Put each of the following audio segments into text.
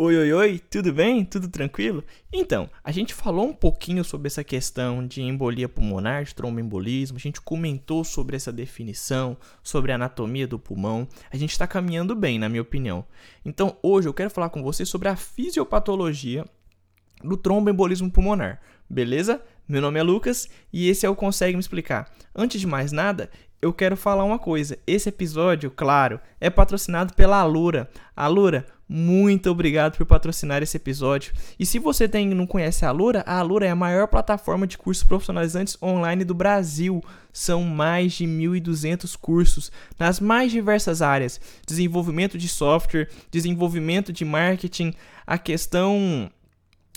Oi, oi, oi, tudo bem? Tudo tranquilo? Então, a gente falou um pouquinho sobre essa questão de embolia pulmonar, de tromboembolismo, a gente comentou sobre essa definição, sobre a anatomia do pulmão. A gente está caminhando bem, na minha opinião. Então, hoje eu quero falar com você sobre a fisiopatologia do tromboembolismo pulmonar, beleza? Meu nome é Lucas e esse é o Consegue Me Explicar. Antes de mais nada, eu quero falar uma coisa. Esse episódio, claro, é patrocinado pela Alura. Alura, muito obrigado por patrocinar esse episódio. E se você tem, não conhece a Alura, a Alura é a maior plataforma de cursos profissionalizantes online do Brasil. São mais de 1.200 cursos nas mais diversas áreas: desenvolvimento de software, desenvolvimento de marketing, a questão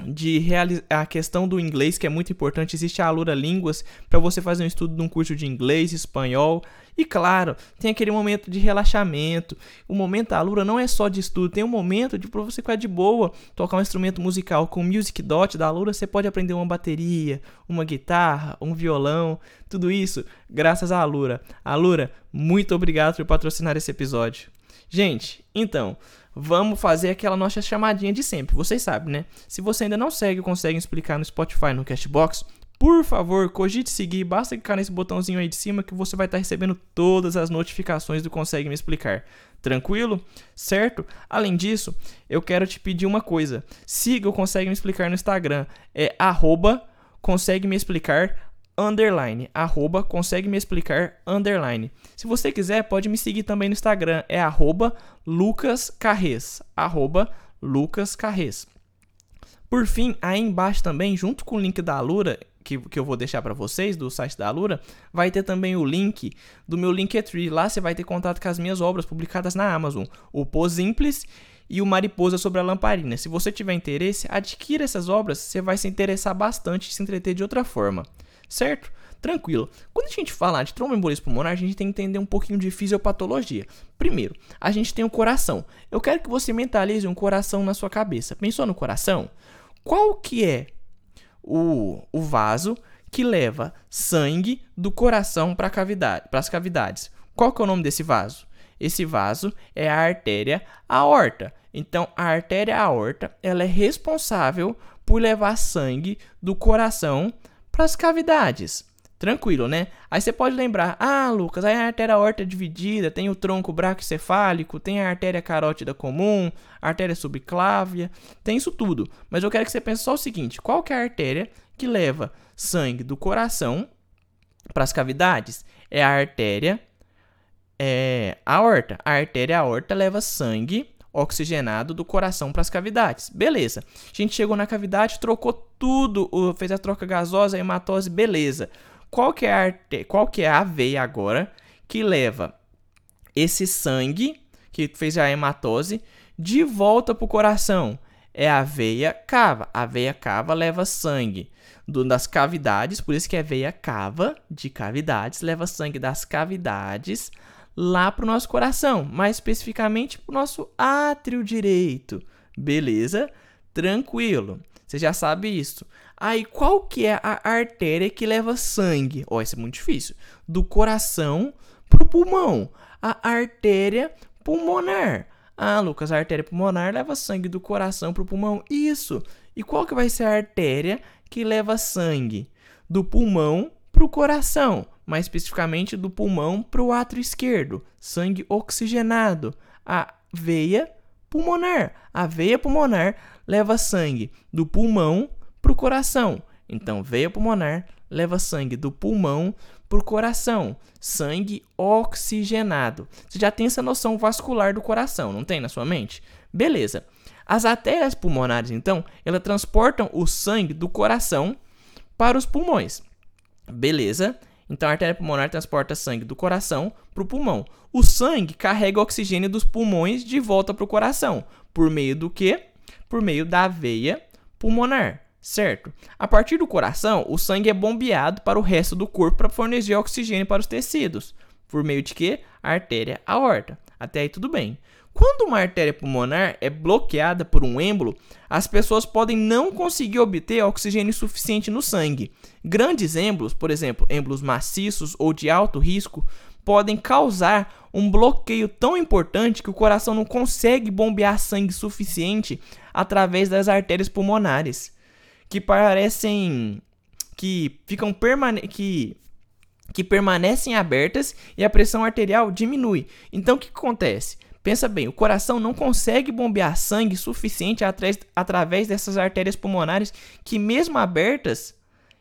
de realizar a questão do inglês, que é muito importante. Existe a Alura Línguas para você fazer um estudo de um curso de inglês, espanhol. E claro, tem aquele momento de relaxamento. O momento da Alura não é só de estudo, tem um momento de para você ficar de boa, tocar um instrumento musical com o Music Dot da Alura, você pode aprender uma bateria, uma guitarra, um violão, tudo isso graças à Alura. Alura, muito obrigado por patrocinar esse episódio. Gente, então, vamos fazer aquela nossa chamadinha de sempre. Vocês sabem, né? Se você ainda não segue ou consegue explicar no Spotify, no Cashbox, por favor, cogite seguir. Basta clicar nesse botãozinho aí de cima que você vai estar recebendo todas as notificações do Consegue Me Explicar. Tranquilo? Certo? Além disso, eu quero te pedir uma coisa. Siga o Consegue Me Explicar no Instagram. É arroba consegue me explicar underline, arroba, consegue me explicar, underline. Se você quiser, pode me seguir também no Instagram, é arroba Lucas Carres, arroba Lucas Carres. Por fim, aí embaixo também, junto com o link da Alura, que, que eu vou deixar para vocês, do site da Alura, vai ter também o link do meu Linktree. Lá você vai ter contato com as minhas obras publicadas na Amazon. O Pô Simples e o Mariposa sobre a Lamparina. Se você tiver interesse, adquira essas obras, você vai se interessar bastante e se entreter de outra forma certo? Tranquilo. Quando a gente falar de tromboembolismo pulmonar, a gente tem que entender um pouquinho de fisiopatologia. Primeiro, a gente tem o coração. Eu quero que você mentalize um coração na sua cabeça. Pensou no coração? Qual que é o, o vaso que leva sangue do coração para cavidade, as cavidades? Qual que é o nome desse vaso? Esse vaso é a artéria aorta. Então, a artéria aorta, ela é responsável por levar sangue do coração para as cavidades. Tranquilo, né? Aí você pode lembrar, ah, Lucas, aí a artéria aorta é dividida, tem o tronco braquicefálico, tem a artéria carótida comum, a artéria subclávia, tem isso tudo. Mas eu quero que você pense só o seguinte, qual que é a artéria que leva sangue do coração para as cavidades? É a artéria é, aorta. A artéria aorta leva sangue oxigenado do coração para as cavidades. Beleza. A gente chegou na cavidade, trocou tudo, fez a troca gasosa, hematose, beleza. Qual que é a, arte... qual que é a veia agora que leva esse sangue que fez a hematose de volta para o coração? É a veia cava. A veia cava leva sangue do, das cavidades, por isso que é veia cava de cavidades, leva sangue das cavidades lá para o nosso coração, mais especificamente para o nosso átrio direito. Beleza? Tranquilo. Você já sabe isso. Aí, qual que é a artéria que leva sangue? Ó, oh, isso é muito difícil. Do coração para o pulmão. A artéria pulmonar. Ah, Lucas, a artéria pulmonar leva sangue do coração para o pulmão. Isso. E qual que vai ser a artéria que leva sangue do pulmão para o coração? mais especificamente do pulmão para o átrio esquerdo, sangue oxigenado, a veia pulmonar. A veia pulmonar leva sangue do pulmão para o coração. Então, veia pulmonar leva sangue do pulmão para o coração, sangue oxigenado. Você já tem essa noção vascular do coração, não tem na sua mente? Beleza. As artérias pulmonares, então, elas transportam o sangue do coração para os pulmões. Beleza? Então a artéria pulmonar transporta sangue do coração para o pulmão. O sangue carrega oxigênio dos pulmões de volta para o coração. Por meio do que? Por meio da veia pulmonar, certo? A partir do coração, o sangue é bombeado para o resto do corpo para fornecer oxigênio para os tecidos. Por meio de que? A artéria aorta. Até aí tudo bem. Quando uma artéria pulmonar é bloqueada por um êmbolo, as pessoas podem não conseguir obter oxigênio suficiente no sangue. Grandes êmbolos, por exemplo, êmbolos maciços ou de alto risco, podem causar um bloqueio tão importante que o coração não consegue bombear sangue suficiente através das artérias pulmonares, que parecem que ficam permane que que permanecem abertas e a pressão arterial diminui. Então o que acontece? Pensa bem, o coração não consegue bombear sangue suficiente através dessas artérias pulmonares que mesmo abertas,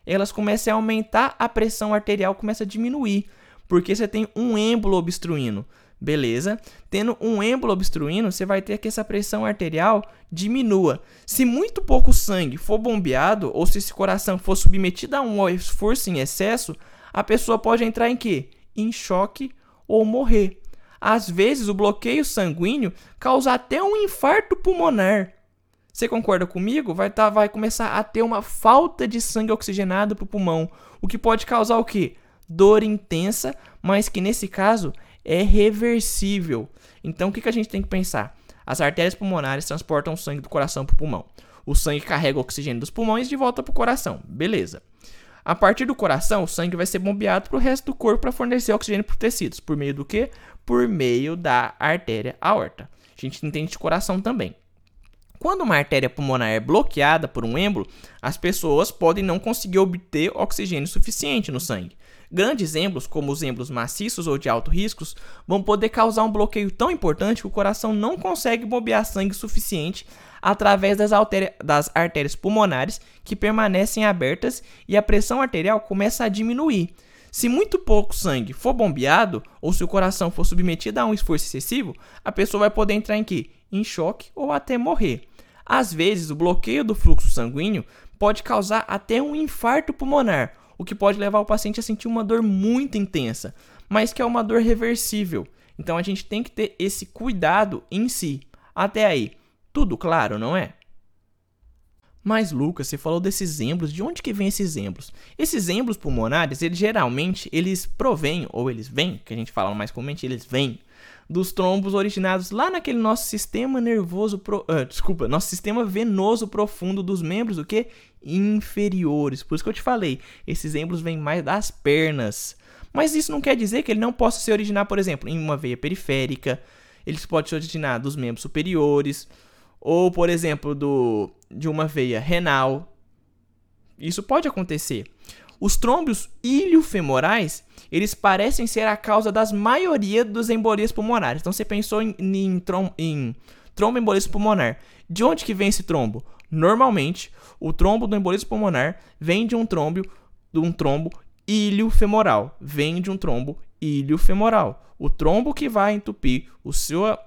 elas começam a aumentar, a pressão arterial começa a diminuir, porque você tem um êmbolo obstruindo. Beleza? Tendo um êmbolo obstruindo, você vai ter que essa pressão arterial diminua. Se muito pouco sangue for bombeado, ou se esse coração for submetido a um esforço em excesso, a pessoa pode entrar em quê? Em choque ou morrer. Às vezes, o bloqueio sanguíneo causa até um infarto pulmonar. Você concorda comigo? Vai, tá, vai começar a ter uma falta de sangue oxigenado para o pulmão, o que pode causar o quê? Dor intensa, mas que nesse caso é reversível. Então o que, que a gente tem que pensar? As artérias pulmonares transportam sangue do coração para o pulmão. O sangue carrega o oxigênio dos pulmões de volta para o coração. Beleza. A partir do coração, o sangue vai ser bombeado para o resto do corpo para fornecer oxigênio para os tecidos. Por meio do quê? Por meio da artéria aorta. A gente entende de coração também. Quando uma artéria pulmonar é bloqueada por um êmbolo, as pessoas podem não conseguir obter oxigênio suficiente no sangue. Grandes êmbolos, como os êmbolos maciços ou de alto risco, vão poder causar um bloqueio tão importante que o coração não consegue bombear sangue suficiente através das, das artérias pulmonares que permanecem abertas e a pressão arterial começa a diminuir. Se muito pouco sangue for bombeado ou se o coração for submetido a um esforço excessivo, a pessoa vai poder entrar em? Em choque ou até morrer. Às vezes, o bloqueio do fluxo sanguíneo pode causar até um infarto pulmonar o que pode levar o paciente a sentir uma dor muito intensa, mas que é uma dor reversível. Então a gente tem que ter esse cuidado em si. Até aí, tudo claro, não é? Mas Lucas, você falou desses êmbolos, de onde que vem esses êmbolos? Esses êmbolos pulmonares, eles geralmente eles provêm ou eles vêm, que a gente fala mais comumente, eles vêm dos trombos originados lá naquele nosso sistema nervoso, pro, uh, desculpa, nosso sistema venoso profundo dos membros, o que? Inferiores. Por isso que eu te falei, esses êmbolos vêm mais das pernas. Mas isso não quer dizer que ele não possa se originar, por exemplo, em uma veia periférica, eles podem se originar dos membros superiores, ou, por exemplo, do, de uma veia renal. Isso pode acontecer. Os trombos iliofemorais, eles parecem ser a causa das maioria dos embolias pulmonares. Então você pensou em, em, trom, em pulmonar. De onde que vem esse trombo? Normalmente, o trombo do embolismo pulmonar vem de um trombo, de um trombo iliofemoral. Vem de um trombo iliofemoral. O trombo que vai entupir o seu,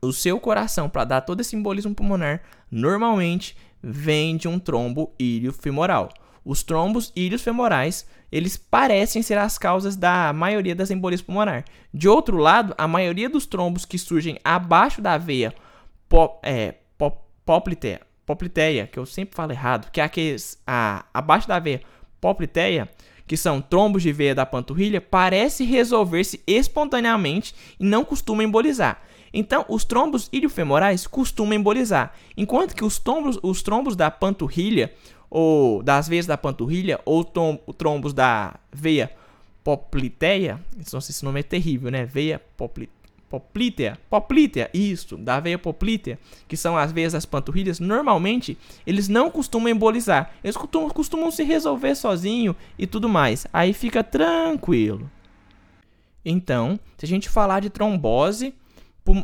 o seu coração para dar todo esse embolismo pulmonar, normalmente vem de um trombo iliofemoral. Os trombos iliofemorais, eles parecem ser as causas da maioria das embolias pulmonar. De outro lado, a maioria dos trombos que surgem abaixo da veia pop, é, pop, poplitea, popliteia, que eu sempre falo errado, que é aqueles a, abaixo da veia popliteia, que são trombos de veia da panturrilha, parece resolver-se espontaneamente e não costuma embolizar. Então, os trombos iliofemorais costumam embolizar, enquanto que os trombos, os trombos da panturrilha ou das veias da panturrilha, ou tom, trombos da veia popliteia, não sei se esse nome é terrível, né? Veia popli, poplítea, poplítea, isso, da veia poplítea, que são as veias das panturrilhas, normalmente eles não costumam embolizar, eles costumam, costumam se resolver sozinho e tudo mais, aí fica tranquilo. Então, se a gente falar de trombose,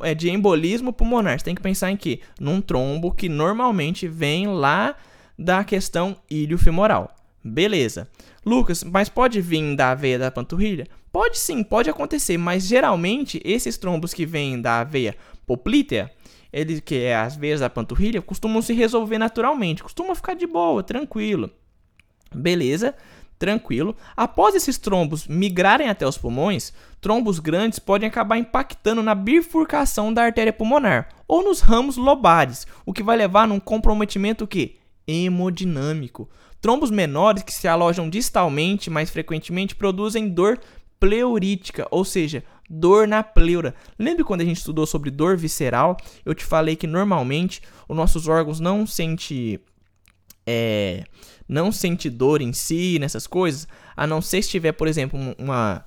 é, de embolismo pulmonar, você tem que pensar em que? Num trombo que normalmente vem lá da questão iliofemoral. Beleza. Lucas, mas pode vir da veia da panturrilha? Pode sim, pode acontecer, mas geralmente esses trombos que vêm da veia poplítea, ele, que é as veias da panturrilha, costumam se resolver naturalmente, costumam ficar de boa, tranquilo. Beleza? Tranquilo. Após esses trombos migrarem até os pulmões, trombos grandes podem acabar impactando na bifurcação da artéria pulmonar ou nos ramos lobares, o que vai levar num comprometimento que hemodinâmico. Trombos menores que se alojam distalmente mais frequentemente produzem dor pleurítica, ou seja, dor na pleura. Lembra quando a gente estudou sobre dor visceral? Eu te falei que normalmente os nossos órgãos não sente é, não sente dor em si nessas coisas, a não ser se tiver, por exemplo, uma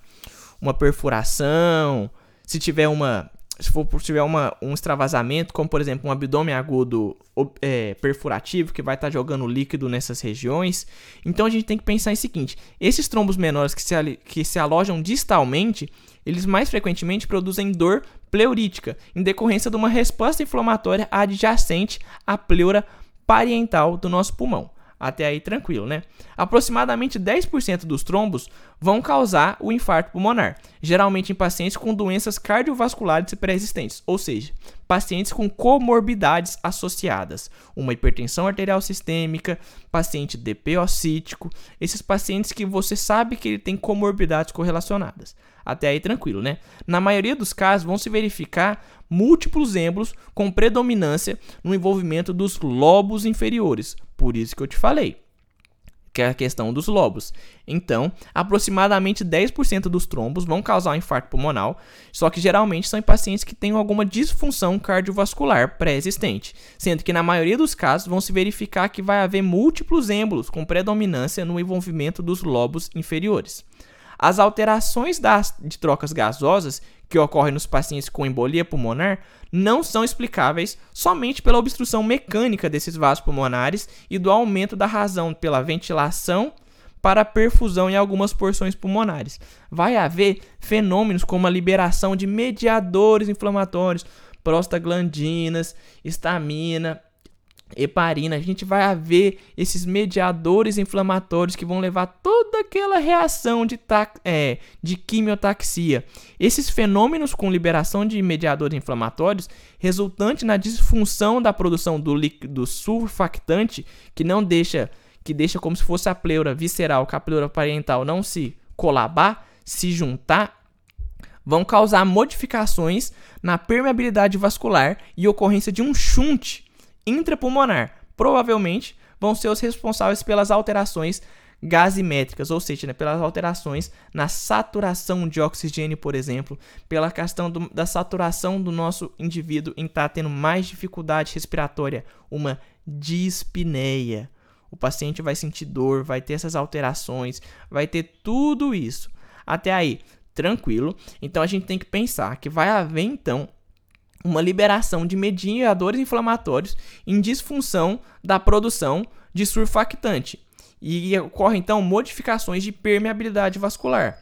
uma perfuração, se tiver uma se for se tiver uma, um extravasamento, como por exemplo um abdômen agudo é, perfurativo, que vai estar tá jogando líquido nessas regiões. Então a gente tem que pensar em seguinte: esses trombos menores que se, que se alojam distalmente, eles mais frequentemente produzem dor pleurítica, em decorrência de uma resposta inflamatória adjacente à pleura parietal do nosso pulmão. Até aí tranquilo, né? Aproximadamente 10% dos trombos vão causar o infarto pulmonar, geralmente em pacientes com doenças cardiovasculares pré-existentes, ou seja, pacientes com comorbidades associadas, uma hipertensão arterial sistêmica, paciente DPOcítico, esses pacientes que você sabe que ele tem comorbidades correlacionadas. Até aí tranquilo, né? Na maioria dos casos vão se verificar múltiplos êmbolos com predominância no envolvimento dos lobos inferiores. Por isso que eu te falei que é a questão dos lobos. Então, aproximadamente 10% dos trombos vão causar um infarto pulmonar, só que geralmente são em pacientes que têm alguma disfunção cardiovascular pré-existente, sendo que na maioria dos casos vão se verificar que vai haver múltiplos êmbolos com predominância no envolvimento dos lobos inferiores. As alterações das, de trocas gasosas que ocorrem nos pacientes com embolia pulmonar não são explicáveis somente pela obstrução mecânica desses vasos pulmonares e do aumento da razão pela ventilação para perfusão em algumas porções pulmonares. Vai haver fenômenos como a liberação de mediadores inflamatórios, prostaglandinas, estamina, heparina, a gente vai haver esses mediadores inflamatórios que vão levar toda aquela reação de, é, de quimiotaxia. Esses fenômenos com liberação de mediadores inflamatórios resultante na disfunção da produção do líquido surfactante, que não deixa, que deixa como se fosse a pleura visceral com a pleura parental não se colabar, se juntar, vão causar modificações na permeabilidade vascular e ocorrência de um shunt intrapulmonar provavelmente vão ser os responsáveis pelas alterações gasimétricas, ou seja, né, pelas alterações na saturação de oxigênio, por exemplo, pela questão do, da saturação do nosso indivíduo em estar tá tendo mais dificuldade respiratória, uma dispneia. O paciente vai sentir dor, vai ter essas alterações, vai ter tudo isso. Até aí, tranquilo. Então a gente tem que pensar que vai haver então uma liberação de mediadores inflamatórios em disfunção da produção de surfactante. E ocorrem então modificações de permeabilidade vascular.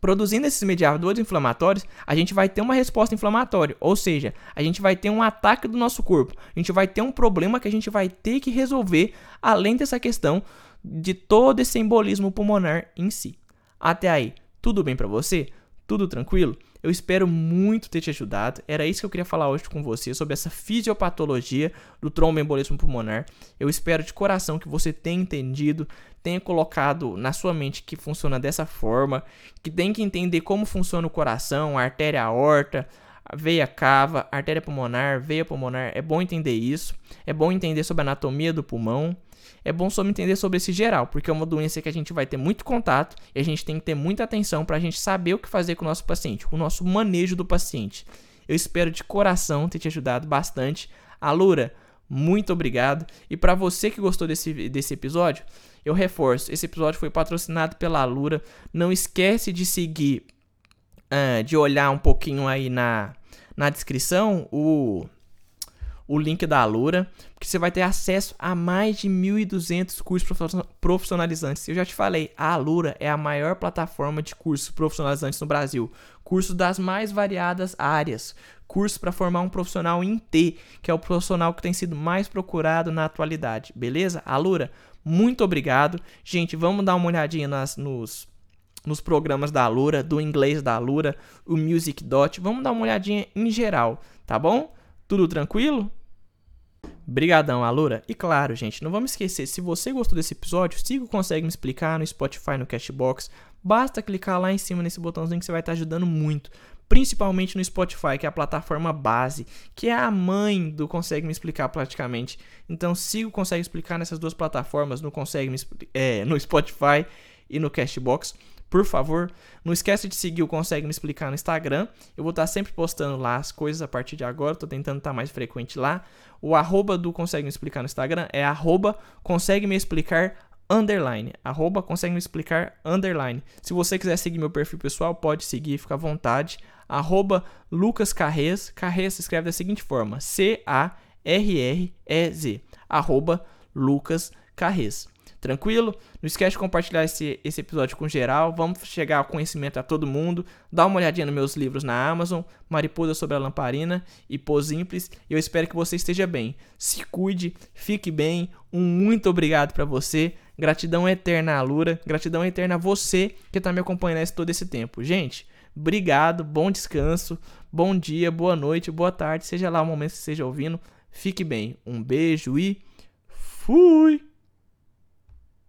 Produzindo esses mediadores inflamatórios, a gente vai ter uma resposta inflamatória, ou seja, a gente vai ter um ataque do nosso corpo, a gente vai ter um problema que a gente vai ter que resolver, além dessa questão de todo esse embolismo pulmonar em si. Até aí, tudo bem para você? Tudo tranquilo? Eu espero muito ter te ajudado. Era isso que eu queria falar hoje com você sobre essa fisiopatologia do tromboembolismo pulmonar. Eu espero de coração que você tenha entendido, tenha colocado na sua mente que funciona dessa forma, que tem que entender como funciona o coração, a artéria aorta, veia cava, artéria pulmonar, veia pulmonar. É bom entender isso. É bom entender sobre a anatomia do pulmão é bom só entender sobre esse geral, porque é uma doença que a gente vai ter muito contato e a gente tem que ter muita atenção para a gente saber o que fazer com o nosso paciente, o nosso manejo do paciente. Eu espero de coração ter te ajudado bastante. Alura, muito obrigado. E para você que gostou desse, desse episódio, eu reforço: esse episódio foi patrocinado pela Alura. Não esquece de seguir, uh, de olhar um pouquinho aí na, na descrição o o link da Alura, porque você vai ter acesso a mais de 1.200 cursos profissionalizantes. Eu já te falei, a Alura é a maior plataforma de cursos profissionalizantes no Brasil. Cursos das mais variadas áreas. Cursos para formar um profissional em T, que é o profissional que tem sido mais procurado na atualidade. Beleza? Alura, muito obrigado. Gente, vamos dar uma olhadinha nas, nos nos programas da Alura, do inglês da Alura, o Music Dot. Vamos dar uma olhadinha em geral, tá bom? Tudo tranquilo? Brigadão, Alura. E claro, gente, não vamos esquecer, se você gostou desse episódio, siga o Consegue Me Explicar no Spotify, no Cashbox. Basta clicar lá em cima nesse botãozinho que você vai estar ajudando muito. Principalmente no Spotify, que é a plataforma base, que é a mãe do Consegue Me Explicar praticamente. Então siga o Consegue Explicar nessas duas plataformas, no, Consegue Me, é, no Spotify e no Cashbox. Por favor, não esquece de seguir o Consegue Me Explicar no Instagram. Eu vou estar sempre postando lá as coisas a partir de agora. Estou tentando estar mais frequente lá. O arroba do Consegue Me Explicar no Instagram é arroba consegue me explicar underline. Arroba consegue me explicar underline. Se você quiser seguir meu perfil pessoal, pode seguir, fica à vontade. Arroba Lucas Carrez. Carrez se escreve da seguinte forma: C-A-R-R-E-Z. Arroba Lucas Carrez. Tranquilo? Não esquece de compartilhar esse, esse episódio com geral. Vamos chegar ao conhecimento a todo mundo. Dá uma olhadinha nos meus livros na Amazon: Mariposa sobre a Lamparina e Pô Simples. Eu espero que você esteja bem. Se cuide, fique bem. Um muito obrigado para você. Gratidão eterna à Lura. Gratidão eterna a você que está me acompanhando todo esse tempo. Gente, obrigado. Bom descanso. Bom dia, boa noite, boa tarde. Seja lá o momento que você esteja ouvindo. Fique bem. Um beijo e fui!